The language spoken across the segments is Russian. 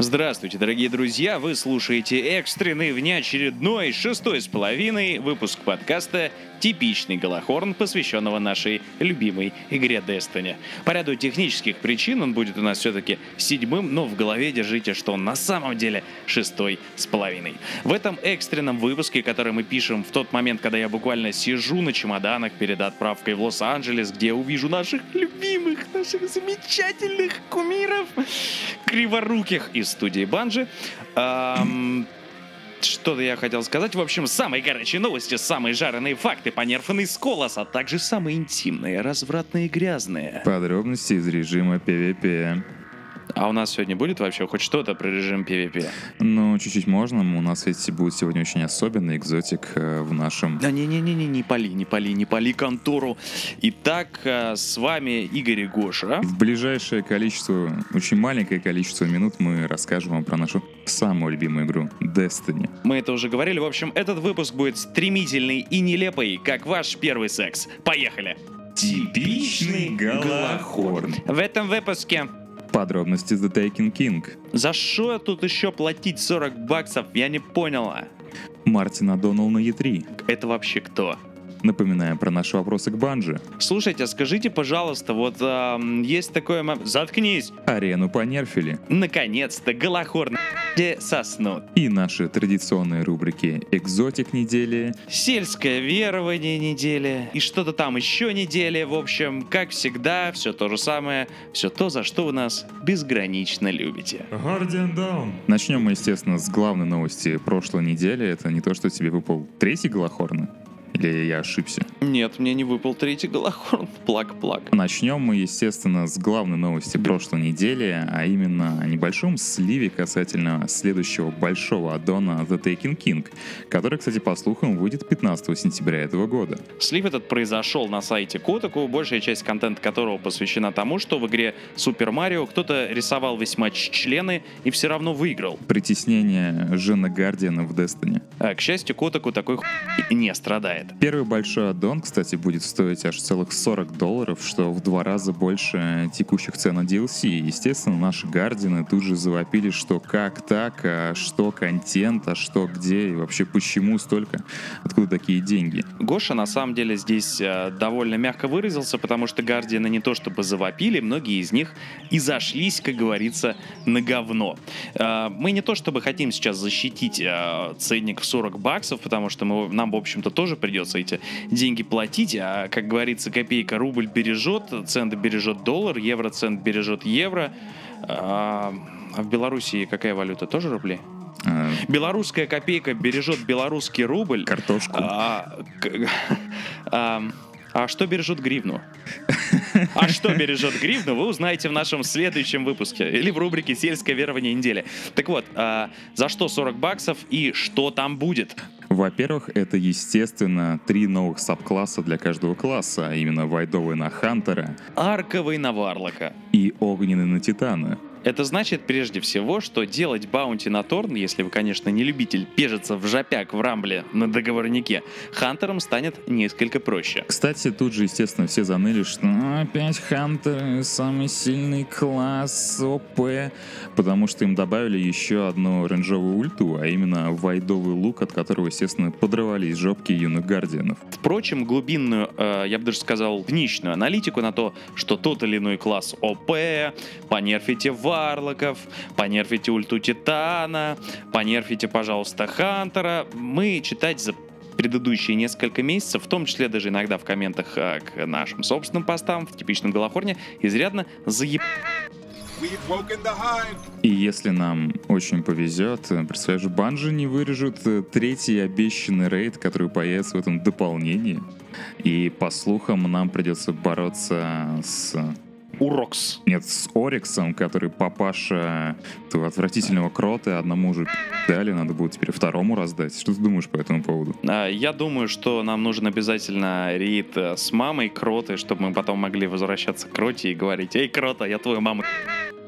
Здравствуйте, дорогие друзья! Вы слушаете экстренный внеочередной шестой с половиной выпуск подкаста «Типичный Голохорн», посвященного нашей любимой игре Destiny. По ряду технических причин он будет у нас все-таки седьмым, но в голове держите, что он на самом деле шестой с половиной. В этом экстренном выпуске, который мы пишем в тот момент, когда я буквально сижу на чемоданах перед отправкой в Лос-Анджелес, где я увижу наших любимых, наших замечательных кумиров, криворуких из студии Банжи. Что-то я хотел сказать. В общем, самые горячие новости, самые жареные факты, понерфанный сколос, а также самые интимные, развратные и грязные. Подробности из режима PvP. А у нас сегодня будет вообще хоть что-то про режим PvP? Ну, чуть-чуть можно. У нас ведь будет сегодня очень особенный экзотик э, в нашем... Да не-не-не, не пали, не пали, не пали контору. Итак, э, с вами Игорь и Гоша. В ближайшее количество, очень маленькое количество минут мы расскажем вам про нашу самую любимую игру Destiny. Мы это уже говорили. В общем, этот выпуск будет стремительный и нелепый, как ваш первый секс. Поехали! Типичный Голохорн. В этом выпуске Подробности The Taken King. За что тут еще платить 40 баксов, я не поняла. Мартина Доналл на E3. Это вообще кто? Напоминаем про наши вопросы к Банжи. Слушайте, скажите, пожалуйста, вот эм, есть такое... Заткнись! Арену понерфили. Наконец-то Голохор где соснут. И наши традиционные рубрики «Экзотик недели», Сельское верование недели и что-то там еще недели. В общем, как всегда, все то же самое, все то, за что вы нас безгранично любите. Guardian Down. Начнем мы, естественно, с главной новости прошлой недели. Это не то, что тебе выпал третий Голохорн. Или я ошибся? Нет, мне не выпал третий Голохорн. Плак-плак. Начнем мы, естественно, с главной новости прошлой недели, а именно о небольшом сливе касательно следующего большого аддона The Taken King, который, кстати, по слухам, выйдет 15 сентября этого года. Слив этот произошел на сайте Котаку, большая часть контента которого посвящена тому, что в игре Супер Марио кто-то рисовал весьма члены и все равно выиграл. Притеснение Жена Гардиана в Destiny. А, к счастью, Котаку такой хуй не страдает. Первый большой аддон, кстати, будет стоить аж целых 40 долларов, что в два раза больше текущих цен на DLC. Естественно, наши гардины тут же завопили, что как так, а что контент, а что где, и вообще почему столько, откуда такие деньги. Гоша на самом деле здесь э, довольно мягко выразился, потому что Гардианы не то чтобы завопили, многие из них и зашлись, как говорится, на говно. Э, мы не то чтобы хотим сейчас защитить э, ценник в 40 баксов, потому что мы, нам, в общем-то, тоже придется эти деньги платить, а, как говорится, копейка рубль бережет, цент бережет доллар, евроцент бережет евро. А а в Белоруссии какая валюта? Тоже рубли? А, Белорусская копейка бережет белорусский рубль. Картошку. А, а, а что бережет гривну? А что бережет гривну, вы узнаете в нашем следующем выпуске или в рубрике «Сельское верование недели». Так вот, а, за что 40 баксов и что там будет? Во-первых, это, естественно, три новых сабкласса для каждого класса, а именно Вайдовый на Хантера Арковый на Варлока. и Огненный на Титана. Это значит, прежде всего, что делать баунти на Торн, если вы, конечно, не любитель пежиться в жопяк в Рамбле на договорнике, Хантером станет несколько проще. Кстати, тут же, естественно, все заныли, что «Ну, опять Хантер самый сильный класс ОП, потому что им добавили еще одну рейнджовую ульту, а именно вайдовый лук, от которого, естественно, подрывались жопки юных гардианов. Впрочем, глубинную, э, я бы даже сказал, днищную аналитику на то, что тот или иной класс ОП, понерфите Варлоков, понерфите ульту Титана, понерфите, пожалуйста, Хантера, мы читать за предыдущие несколько месяцев, в том числе даже иногда в комментах э, к нашим собственным постам в типичном Голохорне, изрядно заеб... И если нам очень повезет, представляешь, Банжи не вырежут э, третий обещанный рейд, который появится в этом дополнении. И по слухам нам придется бороться с Урокс. Нет, с Ориксом, который папаша этого отвратительного крота, одному уже дали, надо будет теперь второму раздать. Что ты думаешь по этому поводу? А, Я думаю, что нам нужен обязательно рейд э, с мамой Кроты, чтобы мы потом могли возвращаться к Кроте и говорить «Эй, Крота, я твою маму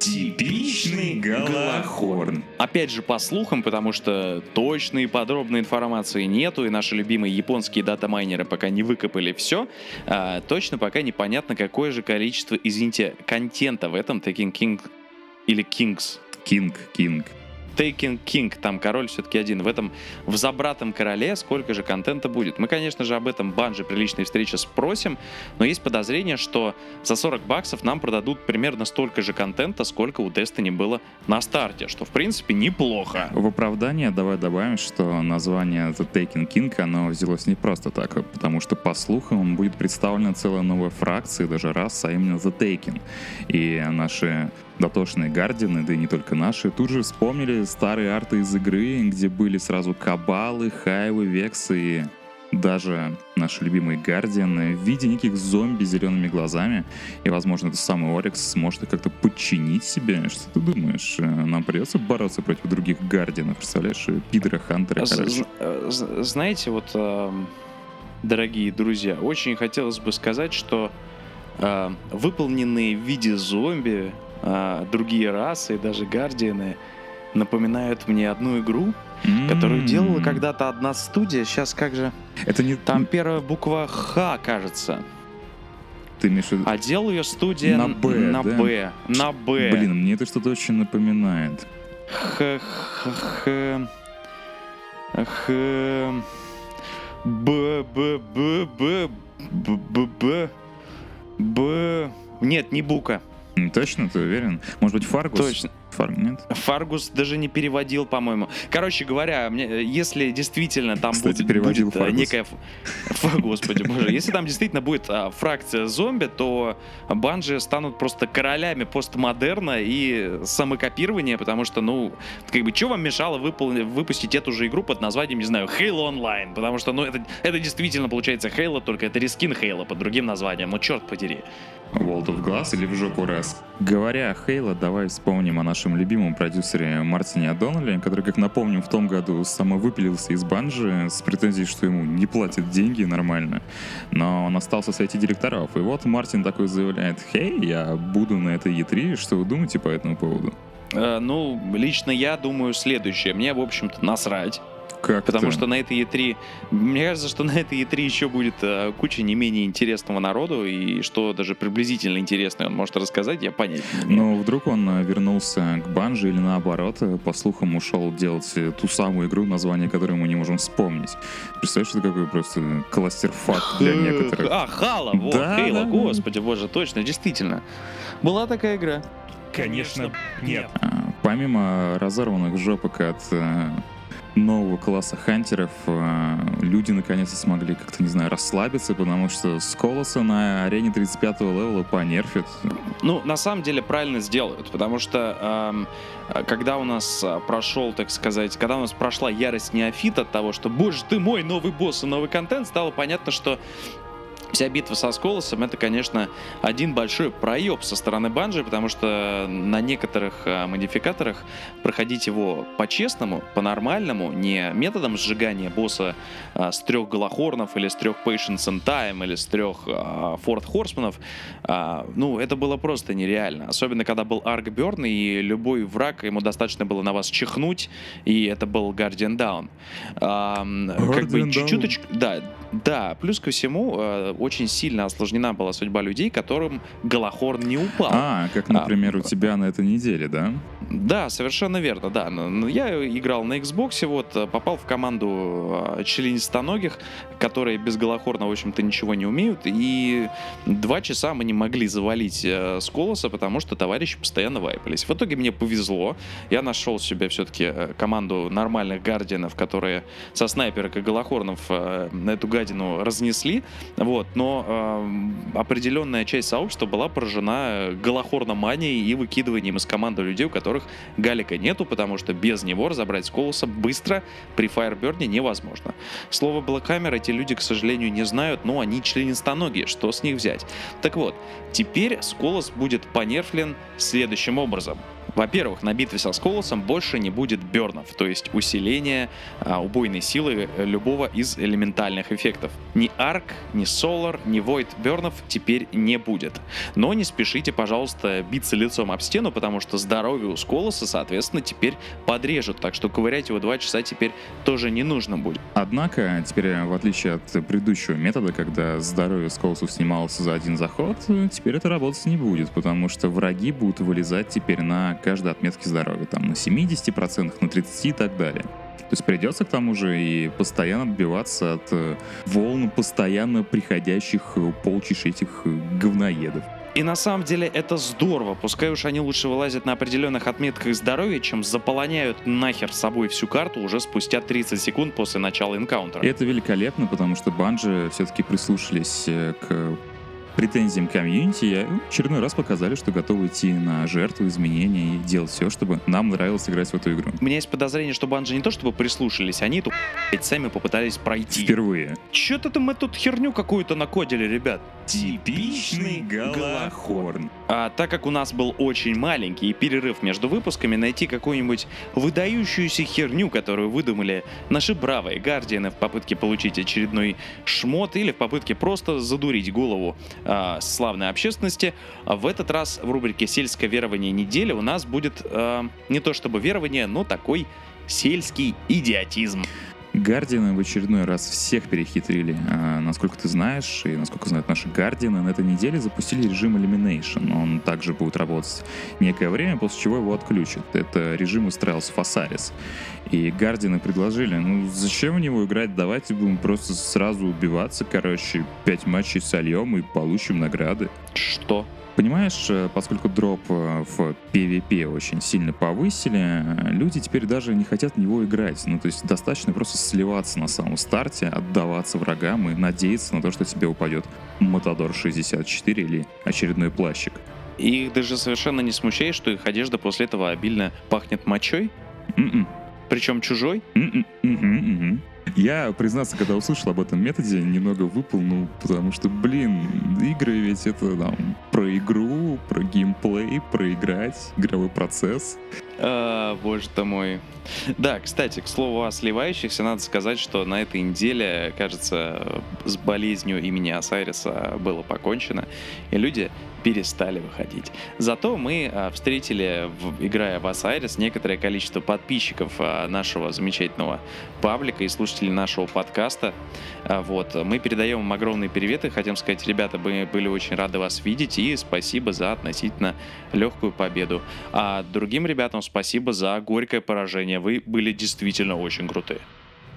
Типичный Галахорн. Опять же, по слухам, потому что точной и подробной информации нету, и наши любимые японские датамайнеры пока не выкопали все, а, точно пока непонятно, какое же количество, извините, контента в этом Taking King или Kings. Кинг, Кинг. Taken King, там король все-таки один. В этом в забратом короле сколько же контента будет? Мы, конечно же, об этом банже при личной встрече спросим, но есть подозрение, что за 40 баксов нам продадут примерно столько же контента, сколько у Destiny было на старте, что, в принципе, неплохо. В оправдание давай добавим, что название The Taken King, оно взялось не просто так, а потому что, по слухам, будет представлена целая новая фракция, даже раз, а именно The Taken. И наши дотошные гардины, да и не только наши, тут же вспомнили старые арты из игры, где были сразу кабалы, хайвы, вексы и даже наши любимые гардианы в виде неких зомби с зелеными глазами. И, возможно, это самый Орикс сможет их как-то подчинить себе. Что ты думаешь? Э, нам придется бороться против других гардианов, представляешь? Пидора, Хантера, короче. э, Знаете, вот, эм, дорогие друзья, очень хотелось бы сказать, что э, выполненные в виде зомби э, а, другие расы, даже Гардианы, напоминают мне одну игру, Mm-hmm. которую делала когда-то одна студия. Сейчас как же? Это не там первая буква Х, кажется. Ты имеешь? А делал ее студия на Б, на да? Б, на Б. Блин, мне это что-то очень напоминает. Х, х, х, х, Б, Б, Б, Б, Б, Б, Б. Нет, не бука. М, Точно, ты уверен? Может быть, Фаргус? Точно. Фар... Нет? Фаргус даже не переводил, по-моему. Короче говоря, мне, если действительно там Кстати, будет, переводил будет, а, Фаргус. некая... ф- Ф- Господи боже. Если там действительно будет а, фракция зомби, то банжи станут просто королями постмодерна и самокопирования, потому что, ну, как бы, что вам мешало выпол- выпустить эту же игру под названием, не знаю, Halo Online? Потому что, ну, это, это действительно получается Halo, только это рескин Halo под другим названием. Ну, черт подери. World of Glass или в жопу раз? Говоря о Хейла, давай вспомним о нашем любимом продюсере Мартине Адоннелле, который, как напомним, в том году самовыпилился из банжи с претензией, что ему не платят деньги нормально, но он остался совете директоров. И вот Мартин такой заявляет, «Хей, я буду на этой E3, что вы думаете по этому поводу?» Э, ну, лично я думаю следующее. Мне, в общем-то, насрать. Как Потому что на этой E3, мне кажется, что на этой E3 еще будет э, куча не менее интересного народу, и что даже приблизительно интересное он может рассказать, я понять. Но вдруг он э, вернулся к банже или наоборот, э, по слухам ушел делать э, ту самую игру, название которой мы не можем вспомнить. Представляешь, это какой просто кластерфак для некоторых. А, Хала, вот, Да, Хейла, да, господи боже, точно, действительно. Была такая игра. Конечно, нет. А, Помимо разорванных жопок от э, нового класса хантеров, э, люди наконец-то смогли как-то, не знаю, расслабиться, потому что Сколоса на арене 35 левела понерфит. Ну, на самом деле правильно сделают, потому что эм, э, когда у нас э, прошел, так сказать, когда у нас прошла ярость неофита от того, что, боже ты мой, новый босс и новый контент, стало понятно, что Вся битва со Сколосом это, конечно, один большой проеб со стороны Банжи, потому что на некоторых э, модификаторах проходить его по-честному, по-нормальному, не методом сжигания босса э, с трех Голохорнов или с трех Patience and Time или с трех Форт Хорсманов, а, ну, это было просто нереально. Особенно, когда был Арк Берн, и любой враг, ему достаточно было на вас чихнуть, и это был Guardian Down. А, м, как бы Guardian Down. чуть-чуточку... Да, да, плюс ко всему, э, очень сильно осложнена была судьба людей, которым Голохорн не упал. А, как, например, у тебя на этой неделе, да? Да, совершенно верно, да. Но- но Я играл на Xbox, вот, э, попал в команду э, членистоногих, которые без Голохорна, в общем-то, ничего не умеют, и два часа мы не могли завалить э, с колоса, потому что товарищи постоянно вайпались. В итоге мне повезло, я нашел себе все-таки команду нормальных гардианов, которые со снайперок и Голохорнов э, на эту гадину разнесли, вот, но э, определенная часть сообщества была поражена голохорноманией и выкидыванием из команды людей, у которых галика нету, потому что без него разобрать Сколоса быстро при Firebird невозможно. Слово Blackhammer эти люди, к сожалению, не знают, но они членистоногие, что с них взять? Так вот, теперь Сколос будет понерфлен следующим образом. Во-первых, на битве со Сколосом больше не будет бернов, то есть усиления а, убойной силы э, любого из элементальных эффектов. Ни арк, ни солар, ни void бернов теперь не будет. Но не спешите, пожалуйста, биться лицом об стену, потому что здоровье у Сколоса, соответственно, теперь подрежут, так что ковырять его два часа теперь тоже не нужно будет. Однако, теперь, э, в отличие от предыдущего метода, когда здоровье Сколосов снималось за один заход, э, теперь это работать не будет, потому что враги будут вылезать теперь на каждой отметке здоровья. Там на 70%, на 30% и так далее. То есть придется к тому же и постоянно отбиваться от э, волн постоянно приходящих э, полчищ этих э, говноедов. И на самом деле это здорово. Пускай уж они лучше вылазят на определенных отметках здоровья, чем заполоняют нахер собой всю карту уже спустя 30 секунд после начала энкаунтера. И это великолепно, потому что банжи все-таки прислушались к претензиям комьюнити и в очередной раз показали, что готовы идти на жертву, изменения и делать все, чтобы нам нравилось играть в эту игру. У меня есть подозрение, что банжи не то чтобы прислушались, они тут сами попытались пройти. Впервые. Чё-то мы тут херню какую-то накодили, ребят. Типичный Галахорн. А так как у нас был очень маленький перерыв между выпусками, найти какую-нибудь выдающуюся херню, которую выдумали наши бравые гардианы в попытке получить очередной шмот или в попытке просто задурить голову а, славной общественности, в этот раз в рубрике «Сельское верование недели» у нас будет а, не то чтобы верование, но такой сельский идиотизм. Гардианы в очередной раз всех перехитрили. А, насколько ты знаешь, и насколько знают наши Гардианы, на этой неделе запустили режим Elimination. Он также будет работать некое время, после чего его отключат. Это режим устраивался Фасарис. И Гардианы предложили, ну зачем в него играть, давайте будем просто сразу убиваться, короче, пять матчей сольем и получим награды. Что? Понимаешь, э, поскольку дроп э, в PvP очень сильно повысили, э, люди теперь даже не хотят в него играть. Ну, то есть достаточно просто сливаться на самом старте, отдаваться врагам и надеяться на то, что тебе упадет Матадор 64 или очередной плащик. И их даже совершенно не смущает, что их одежда после этого обильно пахнет мочой, М-м, причем чужой. м-м, мгм, мгм. Я, признаться, когда услышал об этом методе, немного выполнил, потому что, блин, игры ведь это там про игру, про геймплей, проиграть, игровой процесс. А, боже ты мой. Да, кстати, к слову о сливающихся, надо сказать, что на этой неделе, кажется, с болезнью имени Осайриса было покончено, и люди перестали выходить. Зато мы а, встретили, играя в Осайрис, некоторое количество подписчиков а, нашего замечательного паблика и слушателей нашего подкаста. А, Вот, мы передаем им огромные приветы, хотим сказать, ребята, мы были очень рады вас видеть, и спасибо за относительно легкую победу. А другим ребятам спасибо за горькое поражение. Вы были действительно очень крутые.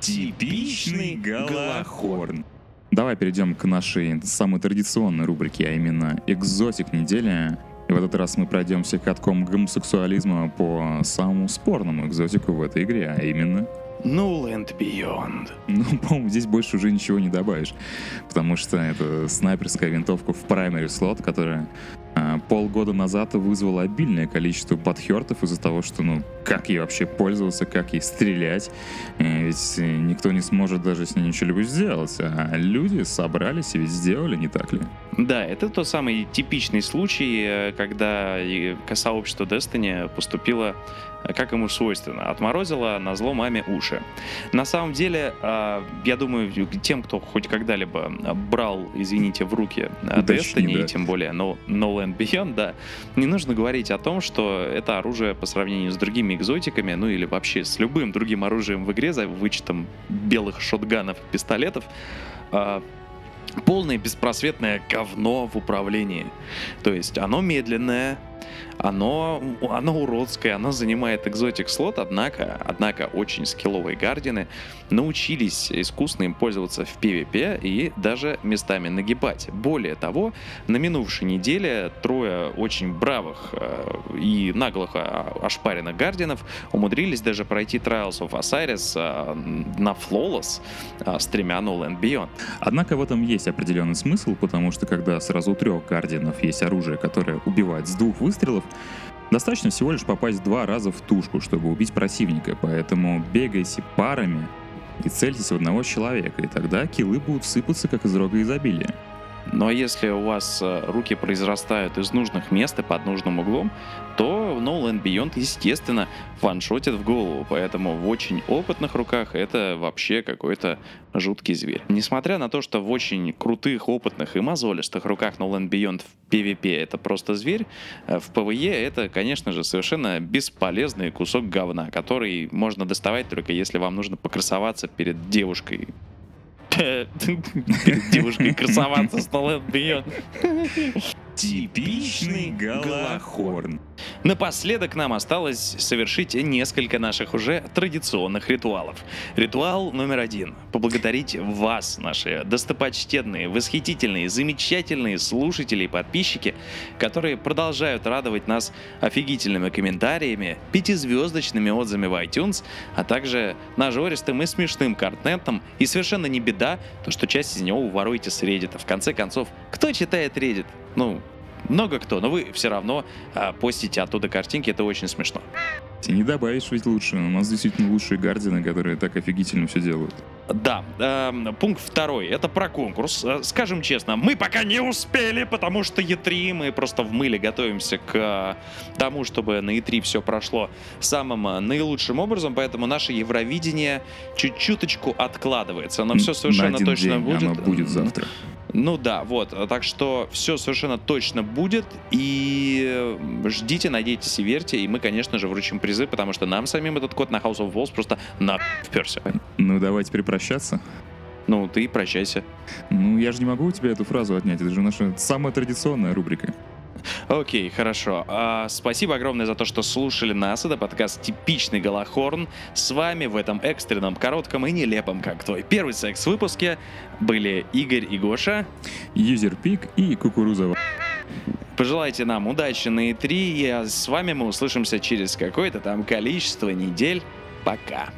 Типичный Галахорн. Давай перейдем к нашей самой традиционной рубрике, а именно экзотик недели. И в этот раз мы пройдемся катком гомосексуализма по самому спорному экзотику в этой игре, а именно... No Land Beyond. Ну, по-моему, здесь больше уже ничего не добавишь, потому что это снайперская винтовка в primary слот, которая полгода назад вызвала обильное количество подхертов из-за того, что, ну, как ей вообще пользоваться, как ей стрелять, Э, ведь э, никто не сможет даже с ней ничего сделать, а люди собрались и ведь сделали, не так ли? Да, это тот самый типичный случай, э, когда к- сообщество Destiny поступило как ему свойственно, отморозило на зло маме уши. На самом деле, я думаю, тем, кто хоть когда-либо брал, извините, в руки Destiny, да. и тем более No, no Land Beyond, да, не нужно говорить о том, что это оружие по сравнению с другими экзотиками, ну или вообще с любым другим оружием в игре, за вычетом белых шотганов и пистолетов, а, полное беспросветное говно в управлении. То есть оно медленное, оно, оно уродское, оно занимает экзотик слот, однако, однако очень скилловые гардины научились искусно им пользоваться в PvP и даже местами нагибать. Более того, на минувшей неделе трое очень бравых э, и наглых а, ошпаренных гардинов умудрились даже пройти Trials of Osiris э, на Flawless э, с тремя No Land Beyond. Однако в этом есть определенный смысл, потому что когда сразу у трех гардианов есть оружие, которое убивает с двух выстрелов, достаточно всего лишь попасть два раза в тушку, чтобы убить противника, поэтому бегайте парами и цельтесь в одного человека, и тогда киллы будут сыпаться, как из рога изобилия. Но если у вас э, руки произрастают из нужных мест и под нужным углом, то No Land Beyond, естественно, ваншотит в голову. Поэтому в очень опытных руках это вообще какой-то жуткий зверь. Несмотря на то, что в очень крутых, опытных и мозолистых руках No Land Beyond в PvP это просто зверь, э, в PvE это, конечно же, совершенно бесполезный кусок говна, который можно доставать только если вам нужно покрасоваться перед девушкой. Перед девушкой красоваться с No Land Beyond. Типичный Галахорн. Напоследок нам осталось совершить несколько наших уже традиционных ритуалов. Ритуал номер один. Поблагодарить вас, наши достопочтенные, восхитительные, замечательные слушатели и подписчики, которые продолжают радовать нас офигительными комментариями, пятизвездочными отзывами в iTunes, а также нажористым и смешным контентом. И совершенно не беда, то что часть из него вы воруете с Reddit. В конце концов, кто читает Reddit? Ну, много кто, но вы все равно а, постите оттуда картинки, это очень смешно. И не добавишь ведь лучше. У нас действительно лучшие гардины, которые так офигительно все делают. Да, эм, пункт второй, это про конкурс. Э, Скажем честно, мы пока не успели, потому что E3, мы просто в мыле готовимся к э, тому, чтобы на E3 все прошло самым э, наилучшим образом, поэтому наше Евровидение чуть-чуточку откладывается, но все На совершенно один точно день будет. Оно будет завтра. Ну да, вот. Так что все совершенно точно будет. И ждите, надейтесь и верьте. И мы, конечно же, вручим призы, потому что нам самим этот код на House of Walls просто на вперся. Ну, давай теперь прощаться. Ну, ты прощайся. Ну, я же не могу у тебя эту фразу отнять. Это же наша самая традиционная рубрика. Окей, хорошо. А, спасибо огромное за то, что слушали нас. Это подкаст «Типичный Голохорн». С вами в этом экстренном, коротком и нелепом, как твой первый секс выпуске были Игорь и Гоша. Юзерпик и кукуруза. Пожелайте нам удачи на E3, и а с вами мы услышимся через какое-то там количество недель. Пока.